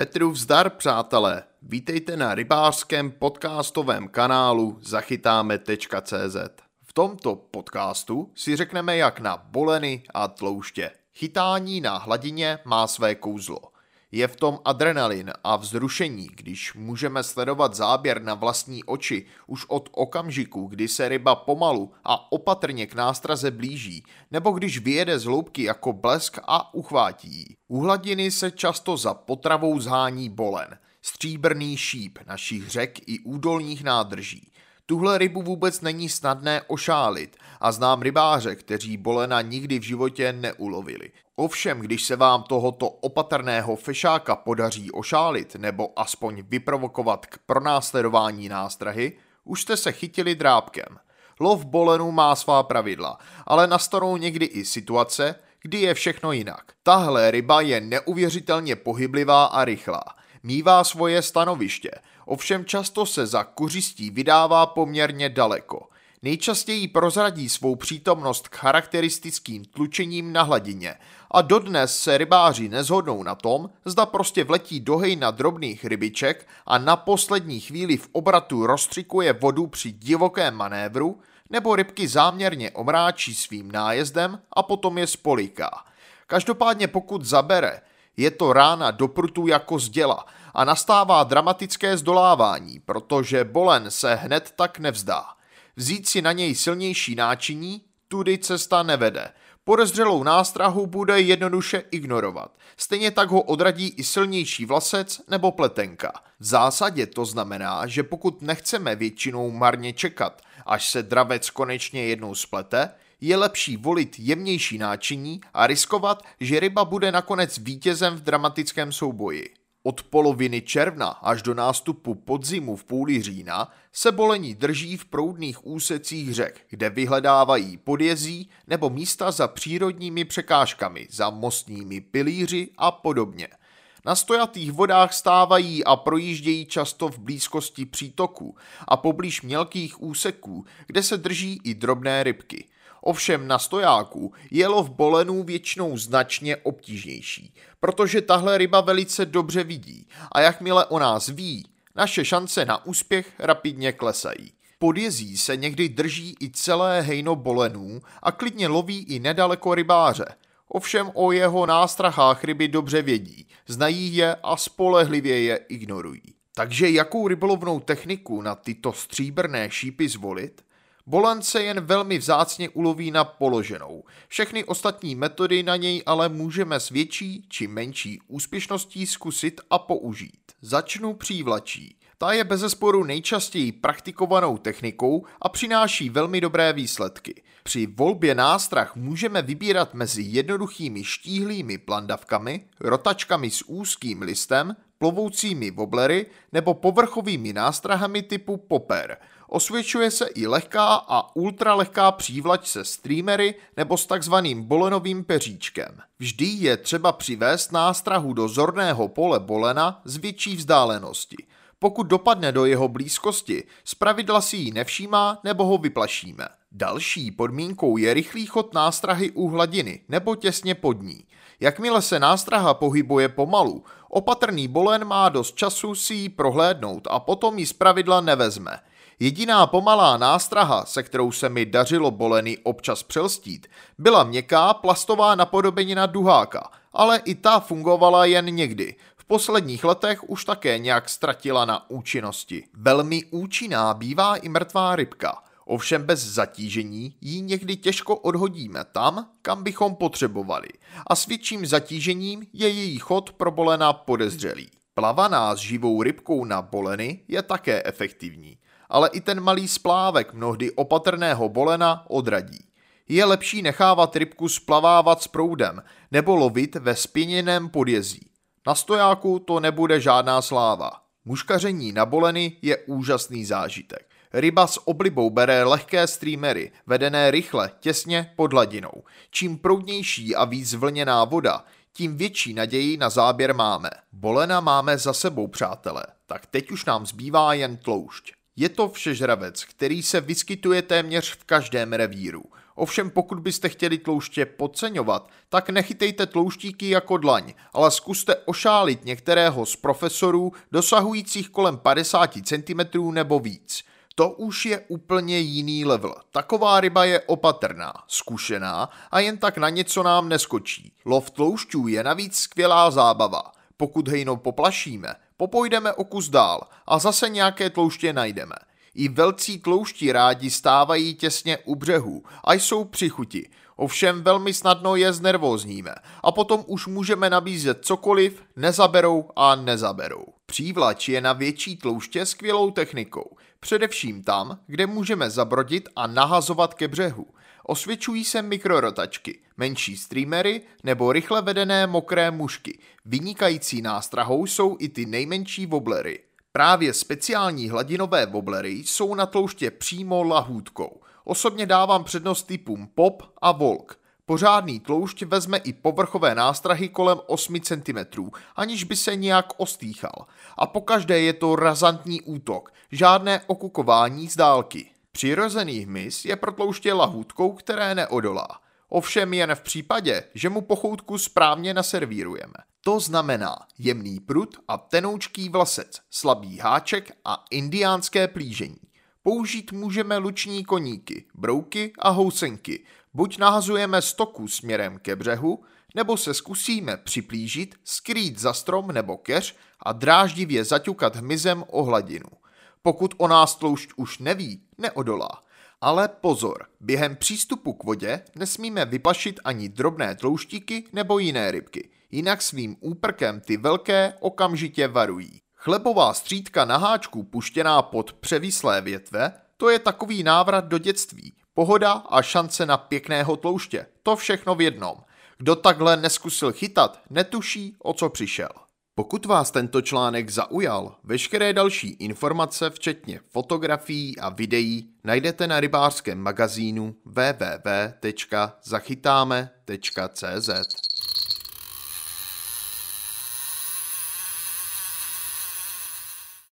Petru vzdar, přátelé. Vítejte na rybářském podcastovém kanálu zachytáme.cz. V tomto podcastu si řekneme jak na boleny a tlouště. Chytání na hladině má své kouzlo. Je v tom adrenalin a vzrušení, když můžeme sledovat záběr na vlastní oči už od okamžiku, kdy se ryba pomalu a opatrně k nástraze blíží, nebo když vyjede z hloubky jako blesk a uchvátí. U hladiny se často za potravou zhání bolen, stříbrný šíp našich řek i údolních nádrží. Tuhle rybu vůbec není snadné ošálit a znám rybáře, kteří bolena nikdy v životě neulovili. Ovšem, když se vám tohoto opatrného fešáka podaří ošálit nebo aspoň vyprovokovat k pronásledování nástrahy, už jste se chytili drábkem. Lov bolenu má svá pravidla, ale nastanou někdy i situace, kdy je všechno jinak. Tahle ryba je neuvěřitelně pohyblivá a rychlá. Mívá svoje stanoviště, ovšem často se za kuřistí vydává poměrně daleko. Nejčastěji prozradí svou přítomnost k charakteristickým tlučením na hladině a dodnes se rybáři nezhodnou na tom, zda prostě vletí do hejna drobných rybiček a na poslední chvíli v obratu rozstřikuje vodu při divokém manévru, nebo rybky záměrně omráčí svým nájezdem a potom je spoliká. Každopádně pokud zabere, je to rána do prutů jako z děla a nastává dramatické zdolávání, protože bolen se hned tak nevzdá. Vzít si na něj silnější náčiní, tudy cesta nevede. Podezřelou nástrahu bude jednoduše ignorovat. Stejně tak ho odradí i silnější vlasec nebo pletenka. V zásadě to znamená, že pokud nechceme většinou marně čekat, až se dravec konečně jednou splete, je lepší volit jemnější náčiní a riskovat, že ryba bude nakonec vítězem v dramatickém souboji. Od poloviny června až do nástupu podzimu v půli října se bolení drží v proudných úsecích řek, kde vyhledávají podjezí nebo místa za přírodními překážkami, za mostními pilíři a podobně. Na stojatých vodách stávají a projíždějí často v blízkosti přítoků a poblíž mělkých úseků, kde se drží i drobné rybky – Ovšem na stojáku je lov bolenů většinou značně obtížnější, protože tahle ryba velice dobře vidí a jakmile o nás ví, naše šance na úspěch rapidně klesají. Podjezí se někdy drží i celé hejno bolenů a klidně loví i nedaleko rybáře. Ovšem o jeho nástrahách ryby dobře vědí, znají je a spolehlivě je ignorují. Takže jakou rybolovnou techniku na tyto stříbrné šípy zvolit? Bolan se jen velmi vzácně uloví na položenou. Všechny ostatní metody na něj ale můžeme s větší či menší úspěšností zkusit a použít. Začnu přívlačí. Ta je bezesporu nejčastěji praktikovanou technikou a přináší velmi dobré výsledky. Při volbě nástrah můžeme vybírat mezi jednoduchými štíhlými plandavkami, rotačkami s úzkým listem, plovoucími woblery nebo povrchovými nástrahami typu popper – Osvědčuje se i lehká a ultralehká přívlač se streamery nebo s takzvaným bolenovým peříčkem. Vždy je třeba přivést nástrahu do zorného pole bolena z větší vzdálenosti. Pokud dopadne do jeho blízkosti, zpravidla si ji nevšímá nebo ho vyplašíme. Další podmínkou je rychlý chod nástrahy u hladiny nebo těsně pod ní. Jakmile se nástraha pohybuje pomalu, opatrný bolen má dost času si ji prohlédnout a potom ji zpravidla nevezme. Jediná pomalá nástraha, se kterou se mi dařilo boleny občas přelstít, byla měkká plastová napodobenina duháka, ale i ta fungovala jen někdy. V posledních letech už také nějak ztratila na účinnosti. Velmi účinná bývá i mrtvá rybka. Ovšem bez zatížení ji někdy těžko odhodíme tam, kam bychom potřebovali. A s větším zatížením je její chod pro bolena podezřelý. Plavaná s živou rybkou na boleny je také efektivní ale i ten malý splávek mnohdy opatrného bolena odradí. Je lepší nechávat rybku splavávat s proudem nebo lovit ve spěněném podjezí. Na stojáku to nebude žádná sláva. Muškaření na boleny je úžasný zážitek. Ryba s oblibou bere lehké streamery, vedené rychle, těsně pod hladinou. Čím proudnější a víc vlněná voda, tím větší naději na záběr máme. Bolena máme za sebou, přátelé, tak teď už nám zbývá jen tloušť. Je to všežravec, který se vyskytuje téměř v každém revíru. Ovšem pokud byste chtěli tlouště podceňovat, tak nechytejte tlouštíky jako dlaň, ale zkuste ošálit některého z profesorů dosahujících kolem 50 cm nebo víc. To už je úplně jiný level. Taková ryba je opatrná, zkušená a jen tak na něco nám neskočí. Lov tloušťů je navíc skvělá zábava. Pokud hejno poplašíme, popojdeme o kus dál a zase nějaké tlouště najdeme. I velcí tloušti rádi stávají těsně u břehu a jsou při chuti. Ovšem velmi snadno je znervózníme a potom už můžeme nabízet cokoliv, nezaberou a nezaberou. Přívlač je na větší tlouště skvělou technikou, především tam, kde můžeme zabrodit a nahazovat ke břehu. Osvědčují se mikrorotačky, menší streamery nebo rychle vedené mokré mušky. Vynikající nástrahou jsou i ty nejmenší woblery. Právě speciální hladinové woblery jsou na tlouště přímo lahůdkou. Osobně dávám přednost typům pop a volk. Pořádný tloušť vezme i povrchové nástrahy kolem 8 cm, aniž by se nějak ostýchal. A pokaždé je to razantní útok, žádné okukování z dálky. Přirozený hmyz je pro tlouště lahůdkou, které neodolá. Ovšem jen v případě, že mu pochoutku správně naservírujeme. To znamená jemný prut a tenoučký vlasec, slabý háček a indiánské plížení. Použít můžeme luční koníky, brouky a housenky. Buď nahazujeme stoku směrem ke břehu, nebo se zkusíme připlížit, skrýt za strom nebo keř a dráždivě zaťukat hmyzem o hladinu. Pokud o nás tloušť už neví, neodolá. Ale pozor, během přístupu k vodě nesmíme vypašit ani drobné tlouštíky nebo jiné rybky, jinak svým úprkem ty velké okamžitě varují. Chlebová střídka na háčku puštěná pod převislé větve, to je takový návrat do dětství. Pohoda a šance na pěkného tlouště, to všechno v jednom. Kdo takhle neskusil chytat, netuší, o co přišel. Pokud vás tento článek zaujal, veškeré další informace, včetně fotografií a videí, najdete na rybářském magazínu www.zachytáme.cz.